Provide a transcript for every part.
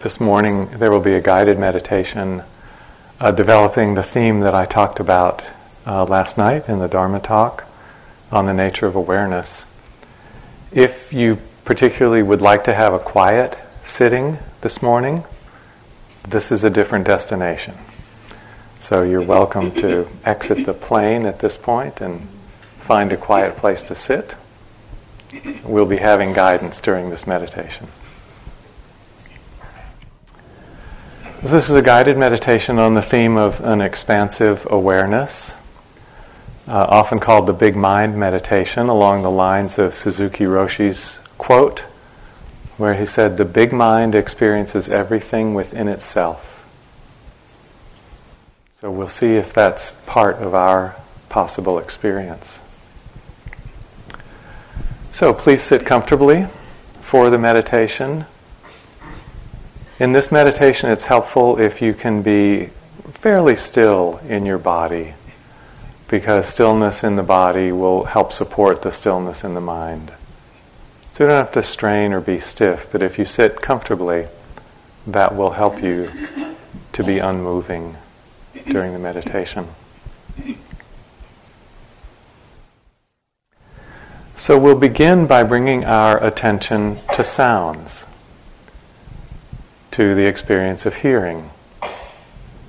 this morning there will be a guided meditation uh, developing the theme that I talked about uh, last night in the Dharma talk on the nature of awareness. If you particularly would like to have a quiet sitting this morning, this is a different destination. So you're welcome to exit the plane at this point and find a quiet place to sit. We'll be having guidance during this meditation. This is a guided meditation on the theme of an expansive awareness, uh, often called the big mind meditation, along the lines of Suzuki Roshi's quote, where he said, The big mind experiences everything within itself. So we'll see if that's part of our possible experience. So please sit comfortably for the meditation. In this meditation, it's helpful if you can be fairly still in your body, because stillness in the body will help support the stillness in the mind. So you don't have to strain or be stiff, but if you sit comfortably, that will help you to be unmoving during the meditation. So we'll begin by bringing our attention to sounds to the experience of hearing.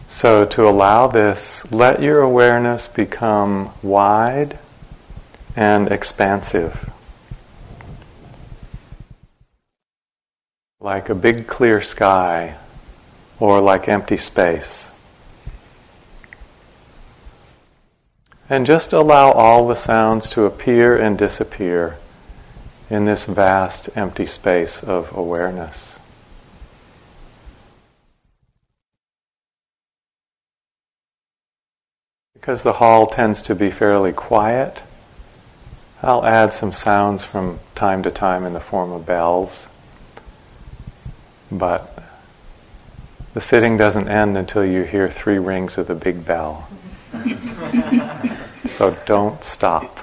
So, to allow this, let your awareness become wide and expansive. Like a big clear sky or like empty space. And just allow all the sounds to appear and disappear in this vast empty space of awareness. Because the hall tends to be fairly quiet, I'll add some sounds from time to time in the form of bells. But the sitting doesn't end until you hear three rings of the big bell. so don't stop.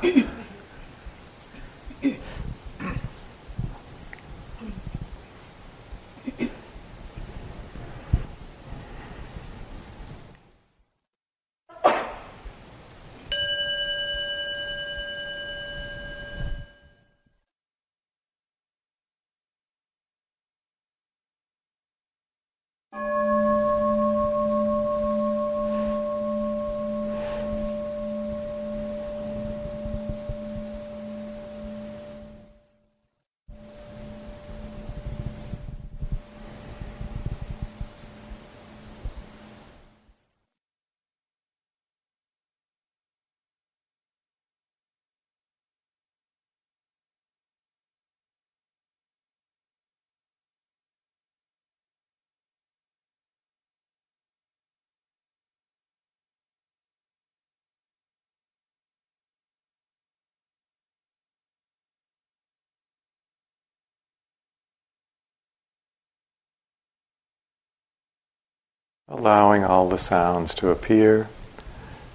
Allowing all the sounds to appear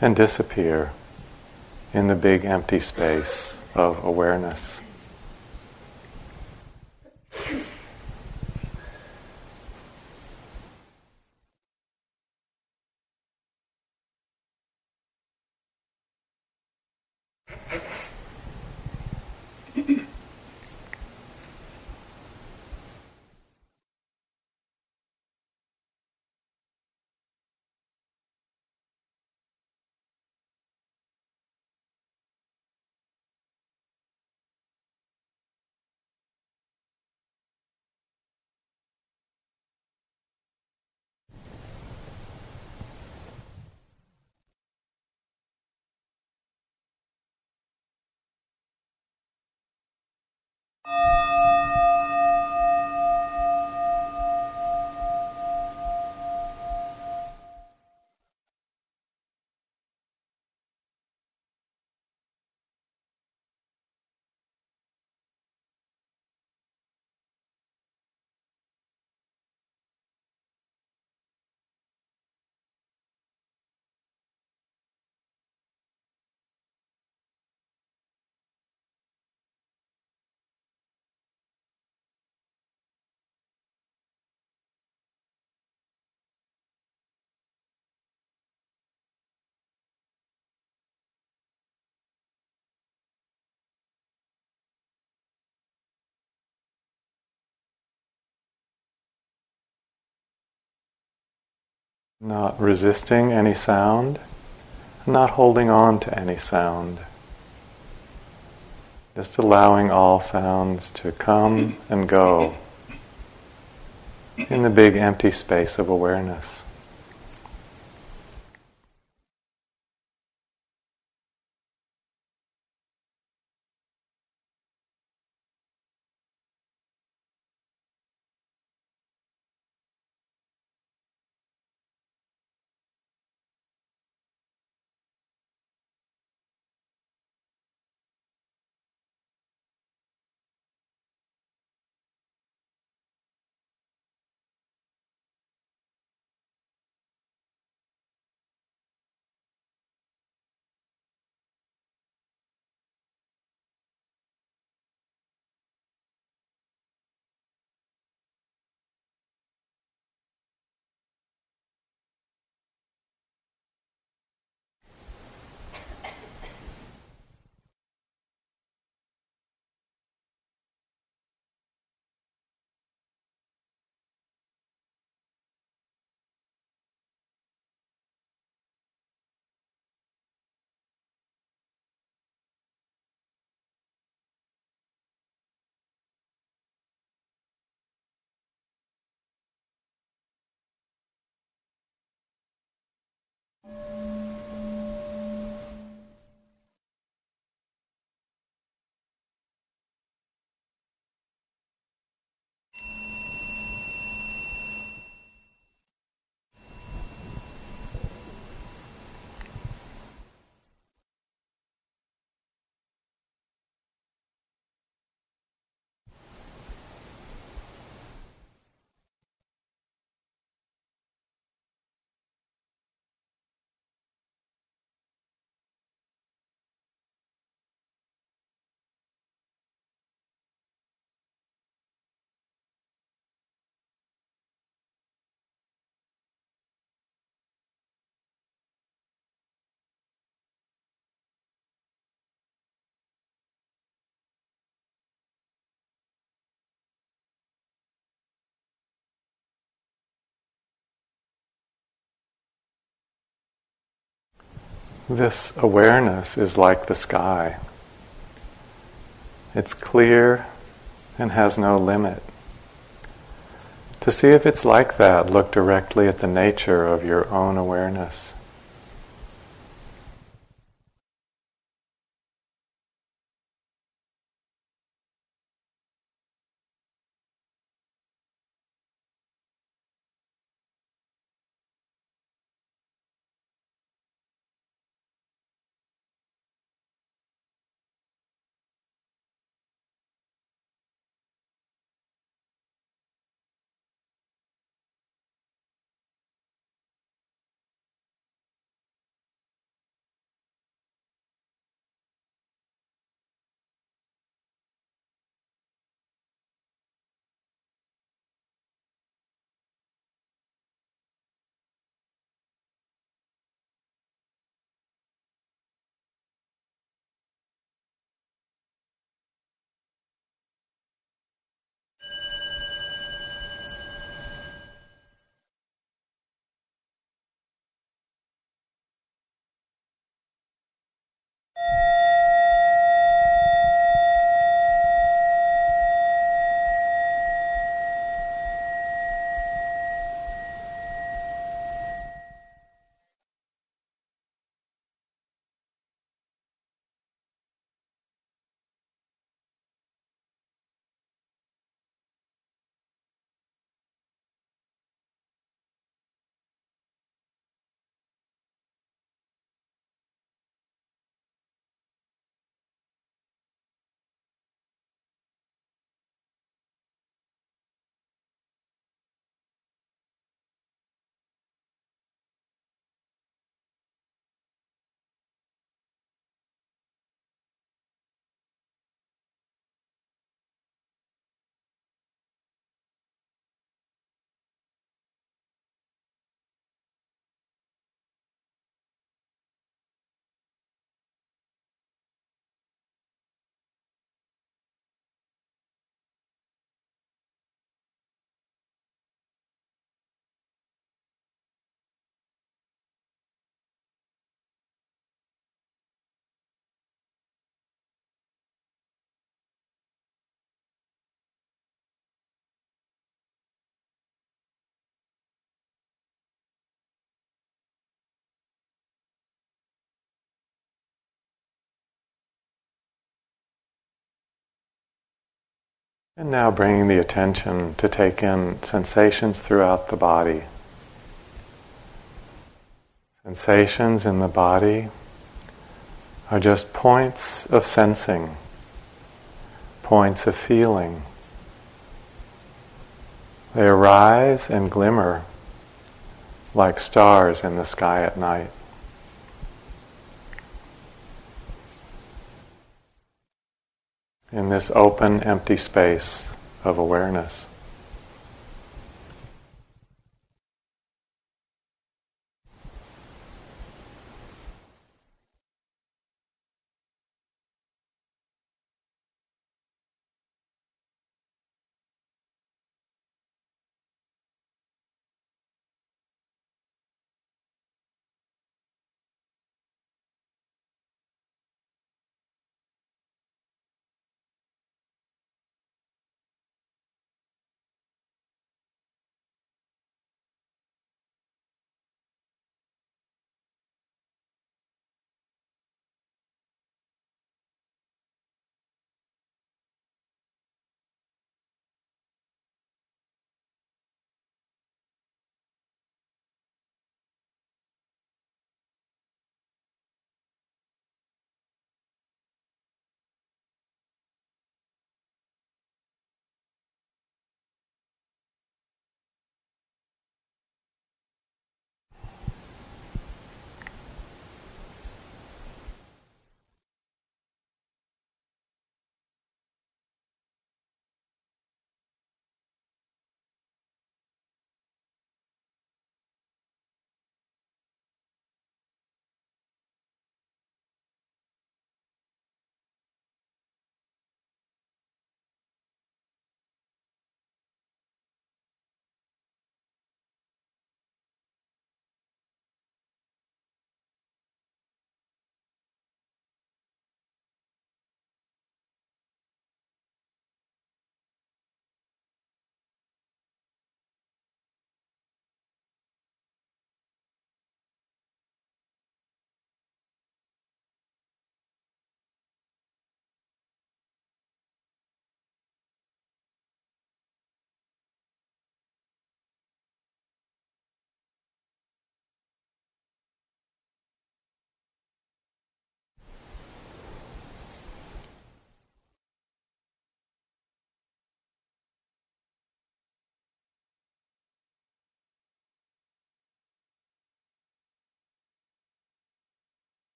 and disappear in the big empty space of awareness. Not resisting any sound, not holding on to any sound. Just allowing all sounds to come and go in the big empty space of awareness. This awareness is like the sky. It's clear and has no limit. To see if it's like that, look directly at the nature of your own awareness. And now bringing the attention to take in sensations throughout the body. Sensations in the body are just points of sensing, points of feeling. They arise and glimmer like stars in the sky at night. In this open, empty space of awareness.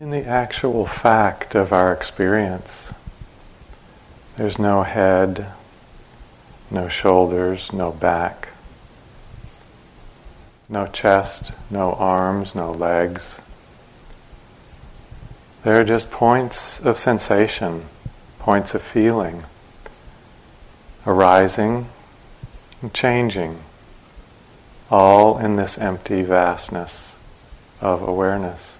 In the actual fact of our experience, there's no head, no shoulders, no back, no chest, no arms, no legs. There are just points of sensation, points of feeling, arising and changing, all in this empty vastness of awareness.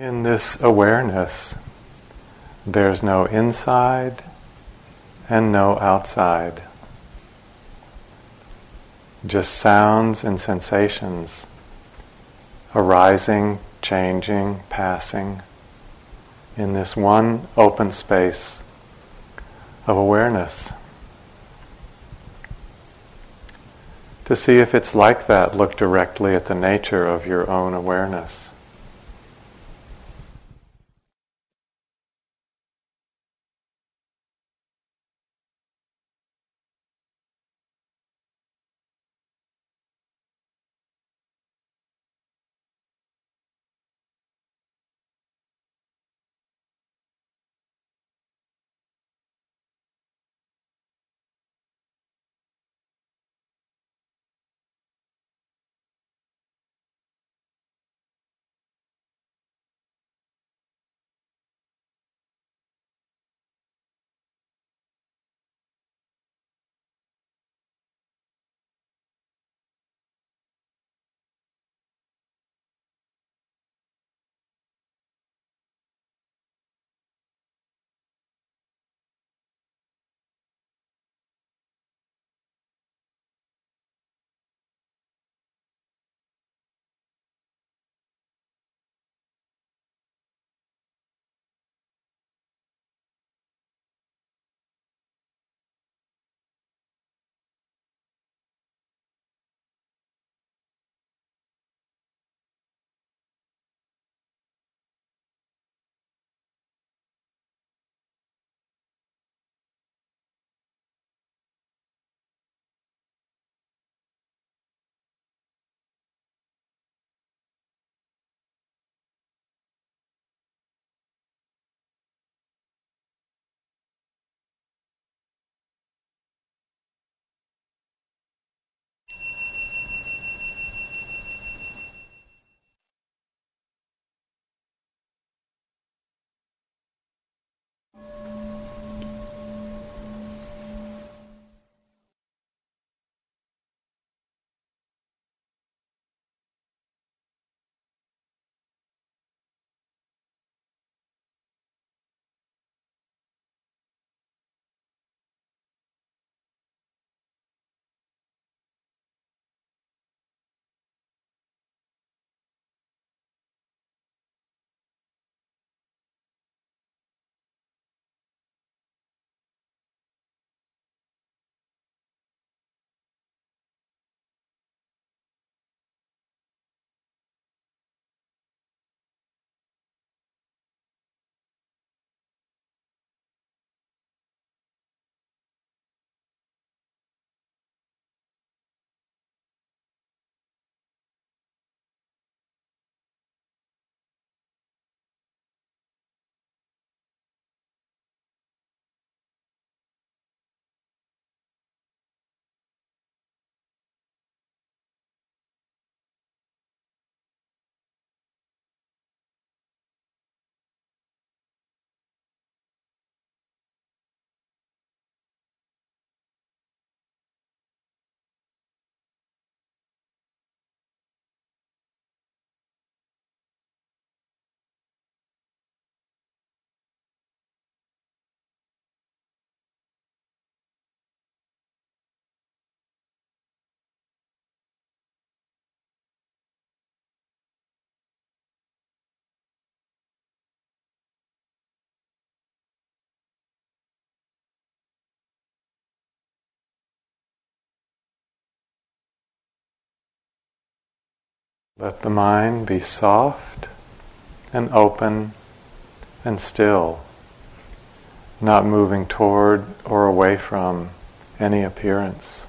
In this awareness, there's no inside and no outside. Just sounds and sensations arising, changing, passing in this one open space of awareness. To see if it's like that, look directly at the nature of your own awareness. Let the mind be soft and open and still, not moving toward or away from any appearance.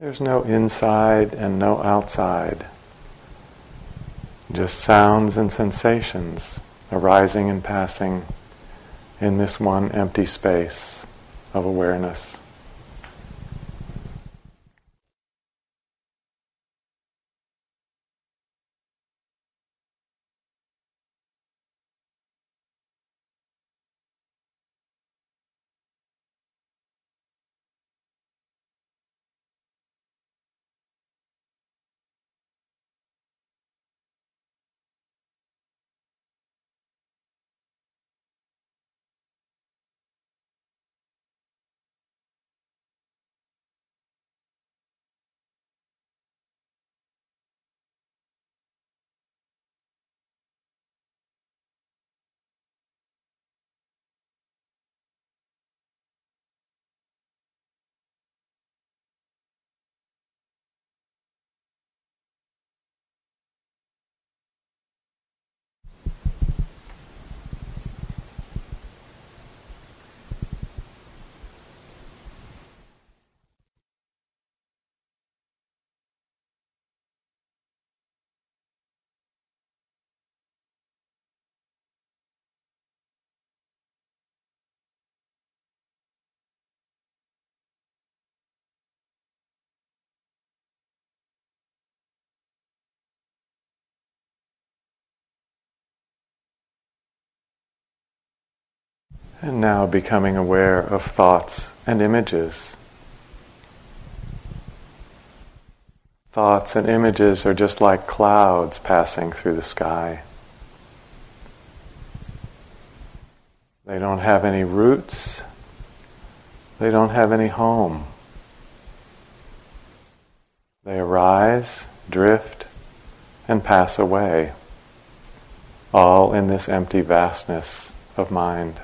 There's no inside and no outside. Just sounds and sensations arising and passing in this one empty space of awareness. And now becoming aware of thoughts and images. Thoughts and images are just like clouds passing through the sky. They don't have any roots. They don't have any home. They arise, drift, and pass away, all in this empty vastness of mind.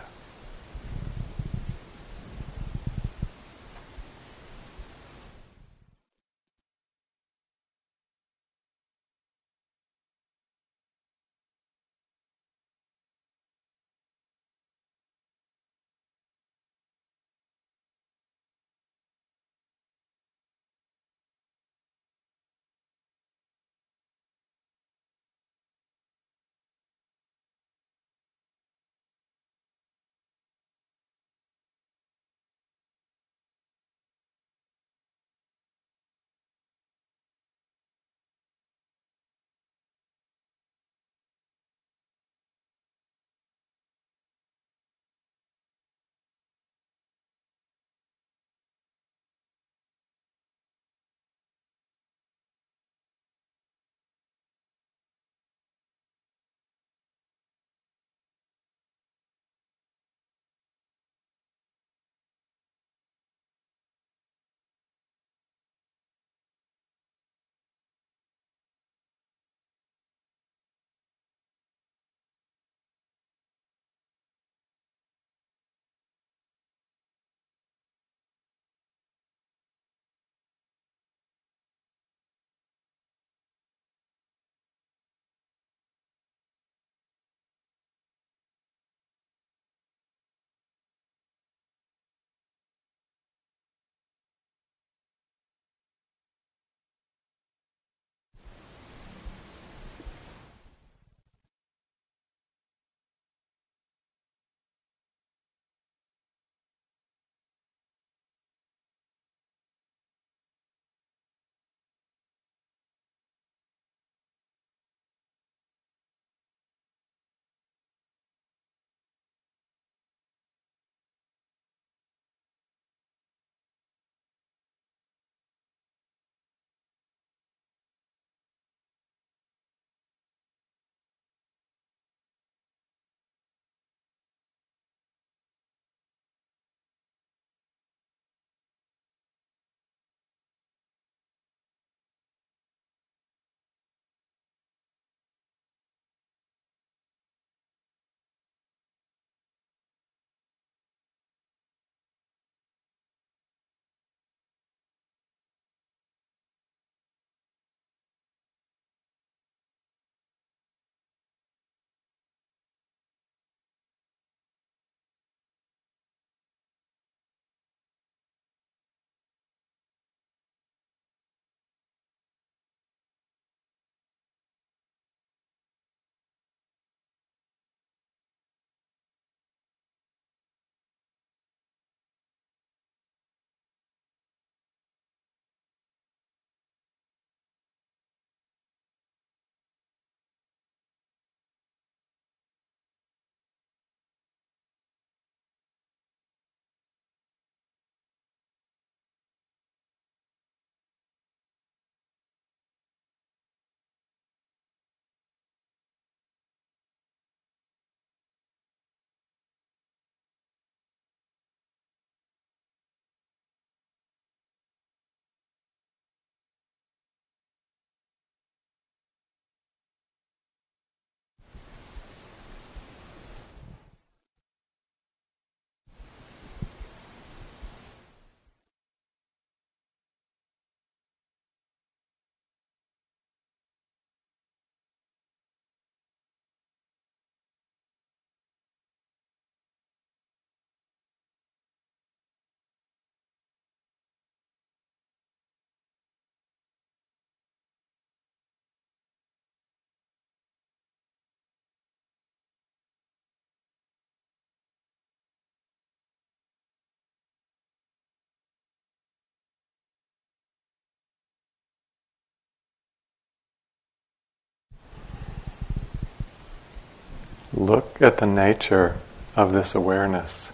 Look at the nature of this awareness.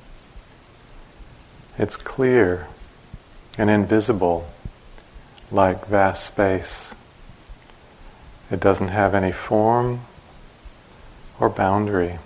It's clear and invisible like vast space. It doesn't have any form or boundary.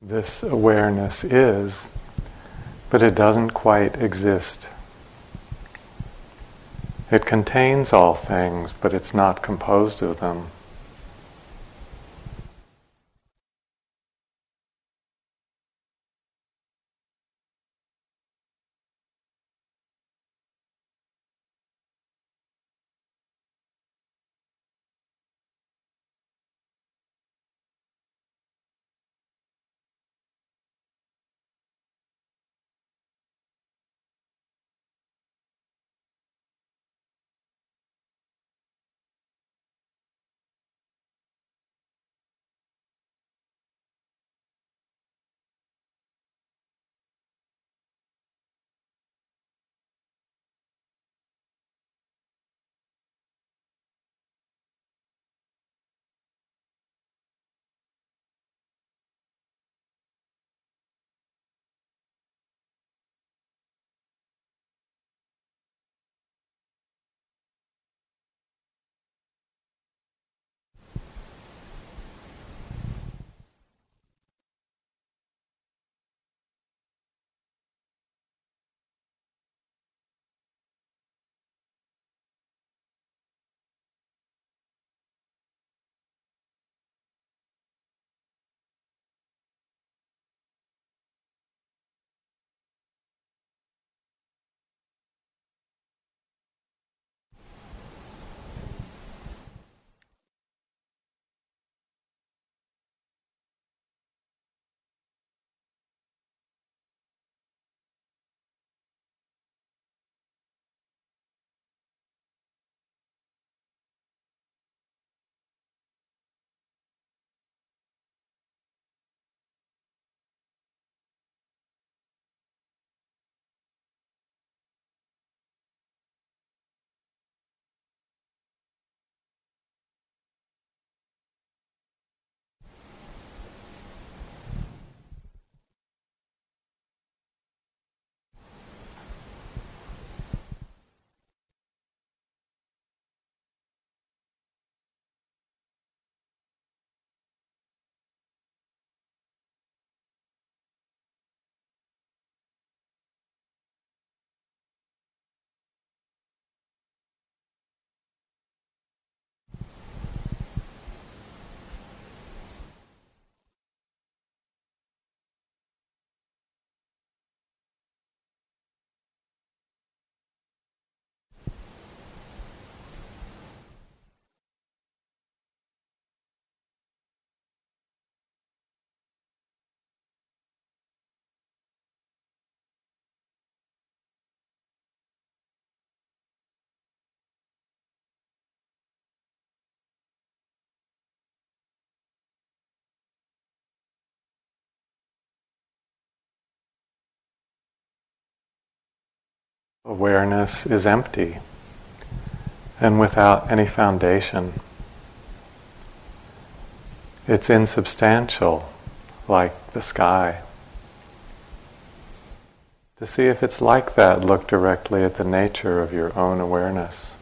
This awareness is, but it doesn't quite exist. It contains all things, but it's not composed of them. Awareness is empty and without any foundation. It's insubstantial, like the sky. To see if it's like that, look directly at the nature of your own awareness.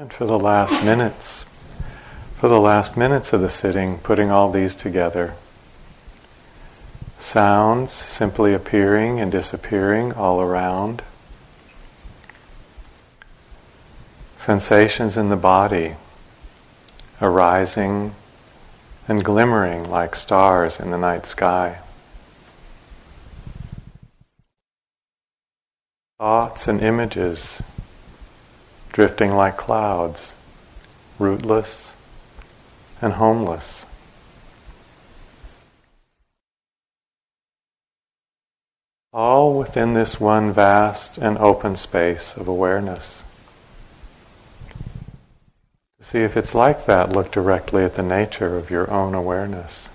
And for the last minutes, for the last minutes of the sitting, putting all these together. Sounds simply appearing and disappearing all around. Sensations in the body arising and glimmering like stars in the night sky. Thoughts and images drifting like clouds, rootless and homeless. All within this one vast and open space of awareness. To see if it's like that, look directly at the nature of your own awareness.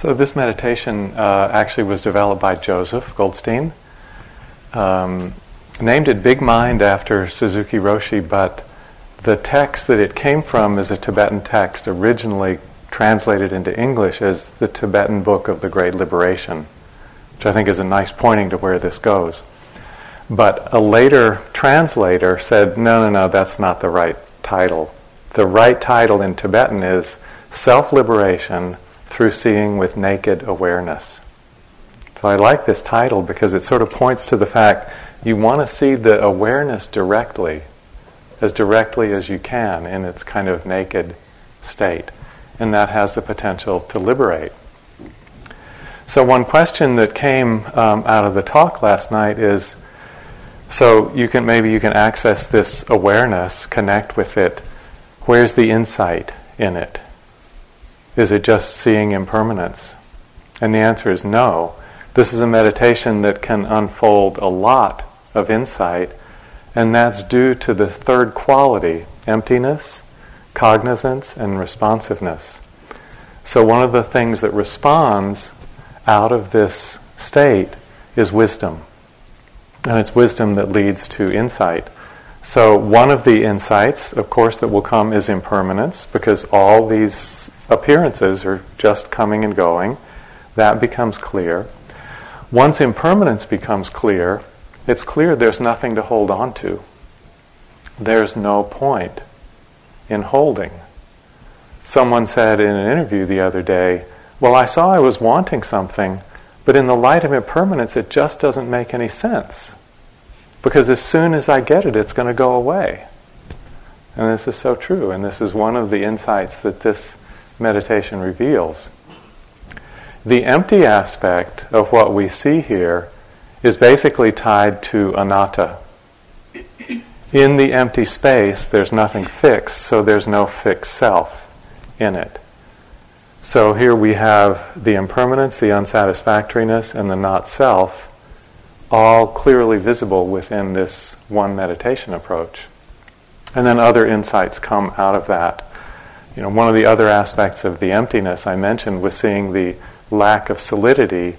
So this meditation uh, actually was developed by Joseph Goldstein. Um, named it Big Mind after Suzuki Roshi, but the text that it came from is a Tibetan text originally translated into English as the Tibetan Book of the Great Liberation, which I think is a nice pointing to where this goes. But a later translator said, no, no, no, that's not the right title. The right title in Tibetan is Self Liberation through seeing with naked awareness. So I like this title because it sort of points to the fact you want to see the awareness directly, as directly as you can in its kind of naked state. And that has the potential to liberate. So, one question that came um, out of the talk last night is so you can maybe you can access this awareness, connect with it. Where's the insight in it? Is it just seeing impermanence? And the answer is no. This is a meditation that can unfold a lot of insight, and that's due to the third quality emptiness, cognizance, and responsiveness. So, one of the things that responds out of this state is wisdom. And it's wisdom that leads to insight. So, one of the insights, of course, that will come is impermanence, because all these appearances are just coming and going. That becomes clear. Once impermanence becomes clear, it's clear there's nothing to hold on to. There's no point in holding. Someone said in an interview the other day, Well, I saw I was wanting something, but in the light of impermanence, it just doesn't make any sense. Because as soon as I get it, it's going to go away. And this is so true, and this is one of the insights that this meditation reveals. The empty aspect of what we see here is basically tied to anatta. In the empty space, there's nothing fixed, so there's no fixed self in it. So here we have the impermanence, the unsatisfactoriness, and the not self all clearly visible within this one meditation approach. And then other insights come out of that. You know, one of the other aspects of the emptiness I mentioned was seeing the lack of solidity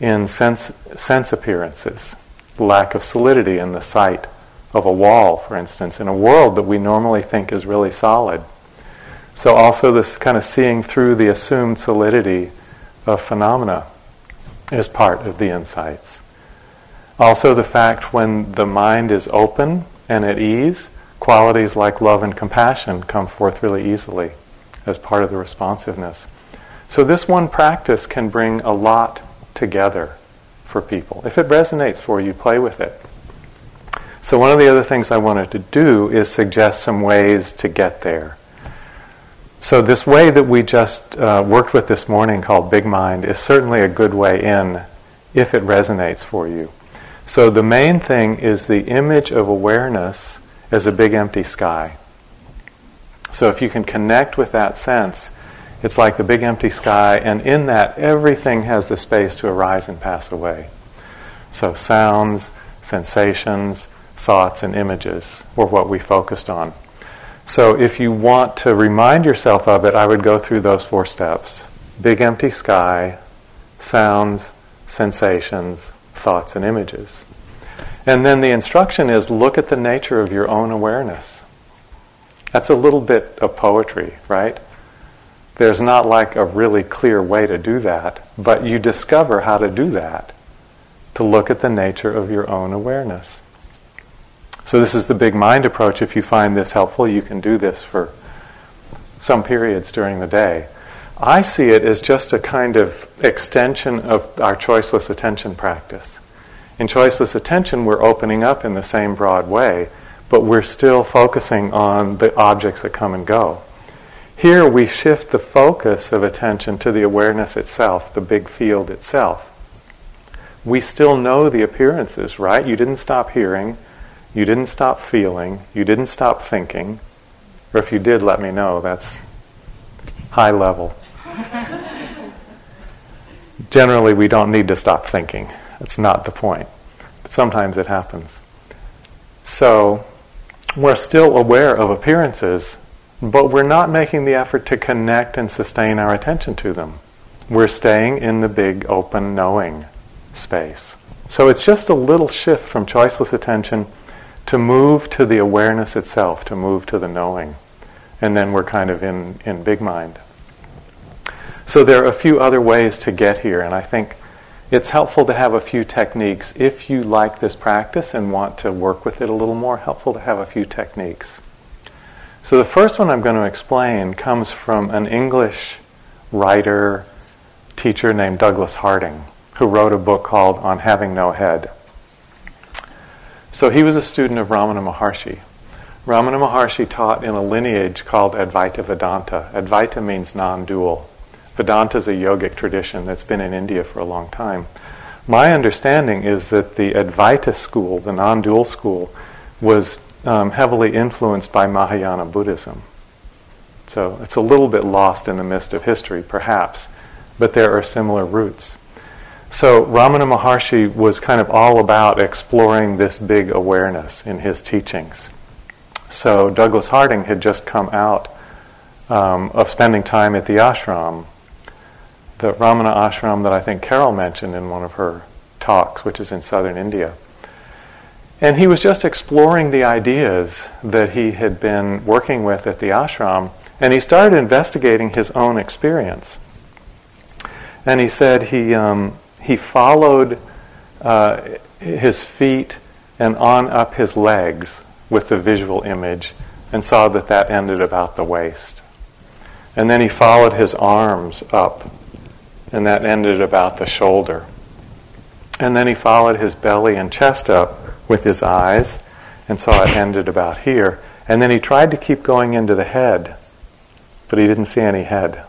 in sense, sense appearances, lack of solidity in the sight of a wall, for instance, in a world that we normally think is really solid. So, also, this kind of seeing through the assumed solidity of phenomena is part of the insights. Also, the fact when the mind is open and at ease, qualities like love and compassion come forth really easily as part of the responsiveness. So, this one practice can bring a lot together for people. If it resonates for you, play with it. So, one of the other things I wanted to do is suggest some ways to get there. So, this way that we just uh, worked with this morning called Big Mind is certainly a good way in if it resonates for you. So, the main thing is the image of awareness as a big empty sky. So, if you can connect with that sense, it's like the big empty sky, and in that, everything has the space to arise and pass away. So, sounds, sensations, thoughts, and images were what we focused on. So, if you want to remind yourself of it, I would go through those four steps big empty sky, sounds, sensations, thoughts, and images. And then the instruction is look at the nature of your own awareness. That's a little bit of poetry, right? There's not like a really clear way to do that, but you discover how to do that, to look at the nature of your own awareness. So, this is the big mind approach. If you find this helpful, you can do this for some periods during the day. I see it as just a kind of extension of our choiceless attention practice. In choiceless attention, we're opening up in the same broad way, but we're still focusing on the objects that come and go. Here we shift the focus of attention to the awareness itself, the big field itself. We still know the appearances, right? You didn't stop hearing, you didn't stop feeling, you didn't stop thinking. Or if you did, let me know. That's high level. Generally, we don't need to stop thinking. That's not the point. But sometimes it happens. So, we're still aware of appearances, but we're not making the effort to connect and sustain our attention to them. we're staying in the big open knowing space. So it's just a little shift from choiceless attention to move to the awareness itself, to move to the knowing. And then we're kind of in, in big mind. So there are a few other ways to get here, and I think it's helpful to have a few techniques. If you like this practice and want to work with it a little more, helpful to have a few techniques. So the first one I'm going to explain comes from an English writer, teacher named Douglas Harding, who wrote a book called On Having No Head. So he was a student of Ramana Maharshi. Ramana Maharshi taught in a lineage called Advaita Vedanta. Advaita means non dual. Vedanta is a yogic tradition that's been in India for a long time. My understanding is that the Advaita school, the non dual school, was um, heavily influenced by Mahayana Buddhism. So it's a little bit lost in the mist of history, perhaps, but there are similar roots. So Ramana Maharshi was kind of all about exploring this big awareness in his teachings. So Douglas Harding had just come out um, of spending time at the ashram, the Ramana ashram that I think Carol mentioned in one of her talks, which is in southern India. And he was just exploring the ideas that he had been working with at the ashram, and he started investigating his own experience. And he said he, um, he followed uh, his feet and on up his legs with the visual image and saw that that ended about the waist. And then he followed his arms up, and that ended about the shoulder. And then he followed his belly and chest up with his eyes and saw it ended about here. And then he tried to keep going into the head, but he didn't see any head.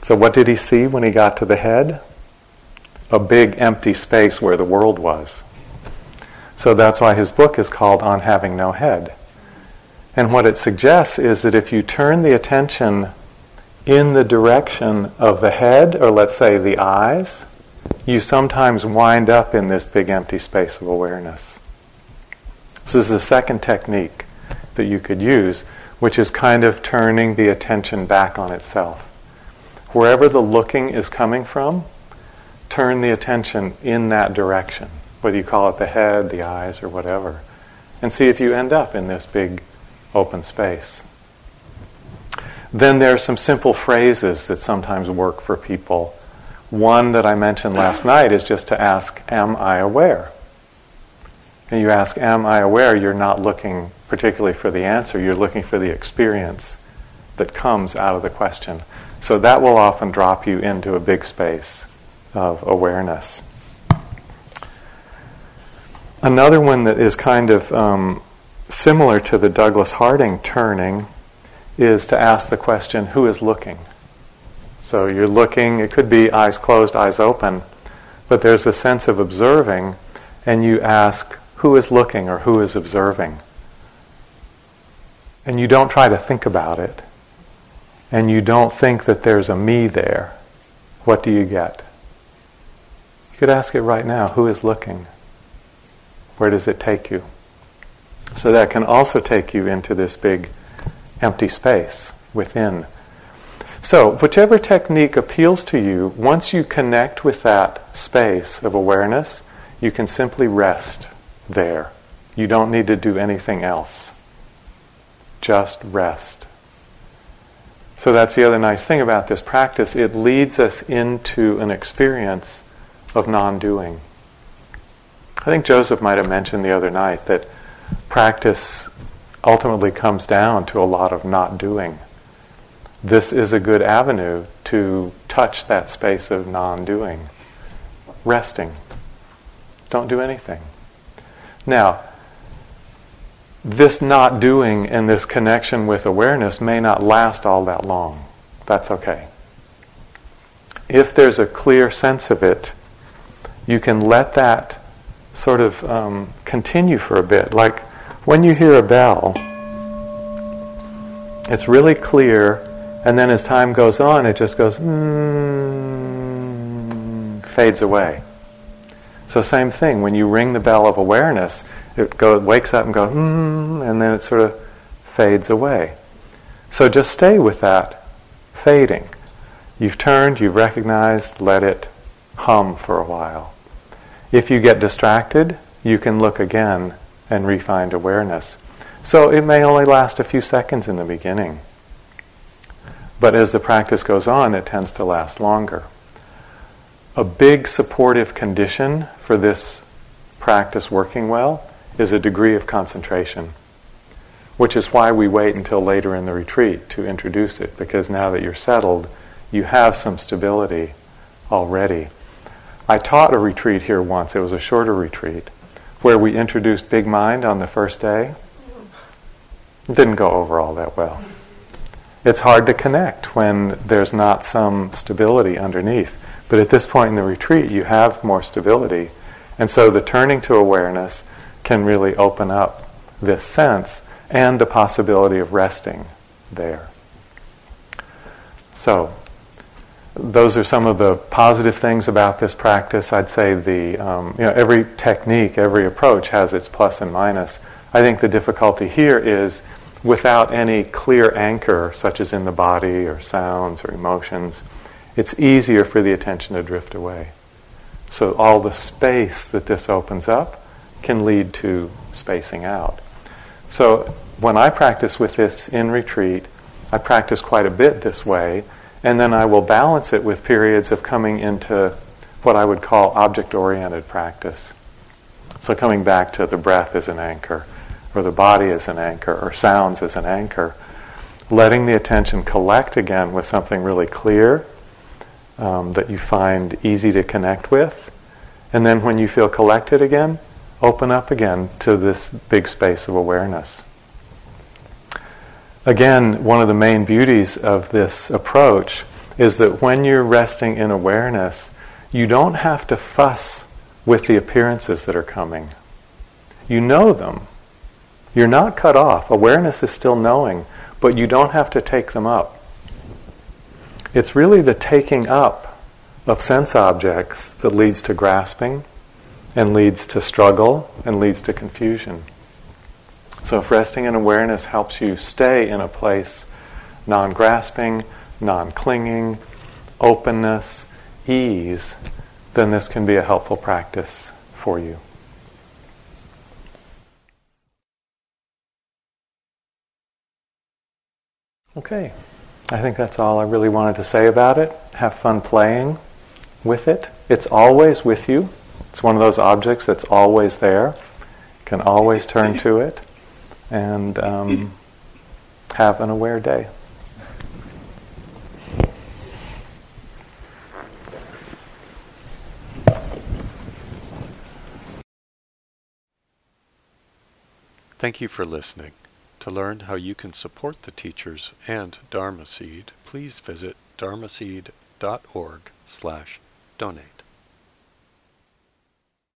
So, what did he see when he got to the head? a big empty space where the world was. So that's why his book is called On Having No Head. And what it suggests is that if you turn the attention in the direction of the head, or let's say the eyes, you sometimes wind up in this big empty space of awareness. This is the second technique that you could use, which is kind of turning the attention back on itself. Wherever the looking is coming from, turn the attention in that direction, whether you call it the head, the eyes, or whatever, and see if you end up in this big open space. Then there are some simple phrases that sometimes work for people. One that I mentioned last night is just to ask, Am I aware? And you ask, Am I aware? You're not looking particularly for the answer, you're looking for the experience that comes out of the question. So that will often drop you into a big space of awareness. Another one that is kind of um, similar to the Douglas Harding turning is to ask the question who is looking? So you're looking, it could be eyes closed, eyes open, but there's a sense of observing, and you ask who is looking or who is observing. And you don't try to think about it, and you don't think that there's a me there. What do you get? You could ask it right now who is looking? Where does it take you? So that can also take you into this big empty space within. So, whichever technique appeals to you, once you connect with that space of awareness, you can simply rest there. You don't need to do anything else. Just rest. So, that's the other nice thing about this practice. It leads us into an experience of non doing. I think Joseph might have mentioned the other night that practice ultimately comes down to a lot of not doing. This is a good avenue to touch that space of non doing. Resting. Don't do anything. Now, this not doing and this connection with awareness may not last all that long. That's okay. If there's a clear sense of it, you can let that sort of um, continue for a bit. Like when you hear a bell, it's really clear, and then as time goes on, it just goes, mm, fades away. So, same thing, when you ring the bell of awareness, it go, wakes up and goes, mm, and then it sort of fades away. So, just stay with that fading. You've turned, you've recognized, let it hum for a while. If you get distracted, you can look again and refined awareness. So it may only last a few seconds in the beginning. But as the practice goes on, it tends to last longer. A big supportive condition for this practice working well is a degree of concentration, which is why we wait until later in the retreat to introduce it, because now that you're settled, you have some stability already. I taught a retreat here once, it was a shorter retreat, where we introduced Big Mind on the first day. It didn't go over all that well. It's hard to connect when there's not some stability underneath. But at this point in the retreat, you have more stability. And so the turning to awareness can really open up this sense and the possibility of resting there. So, those are some of the positive things about this practice. I'd say the um, you know every technique, every approach has its plus and minus. I think the difficulty here is without any clear anchor, such as in the body or sounds or emotions it's easier for the attention to drift away. So, all the space that this opens up can lead to spacing out. So, when I practice with this in retreat, I practice quite a bit this way, and then I will balance it with periods of coming into what I would call object oriented practice. So, coming back to the breath as an anchor, or the body as an anchor, or sounds as an anchor, letting the attention collect again with something really clear um, that you find easy to connect with. And then when you feel collected again, open up again to this big space of awareness. Again, one of the main beauties of this approach is that when you're resting in awareness, you don't have to fuss with the appearances that are coming. You know them. You're not cut off. Awareness is still knowing, but you don't have to take them up. It's really the taking up of sense objects that leads to grasping and leads to struggle and leads to confusion. So, if resting in awareness helps you stay in a place non grasping, non clinging, openness, ease, then this can be a helpful practice for you. Okay. I think that's all I really wanted to say about it. Have fun playing with it. It's always with you. It's one of those objects that's always there. You can always turn to it and um, have an aware day. Thank you for listening. To learn how you can support the teachers and Dharma Seed, please visit dharmaseed.org slash donate.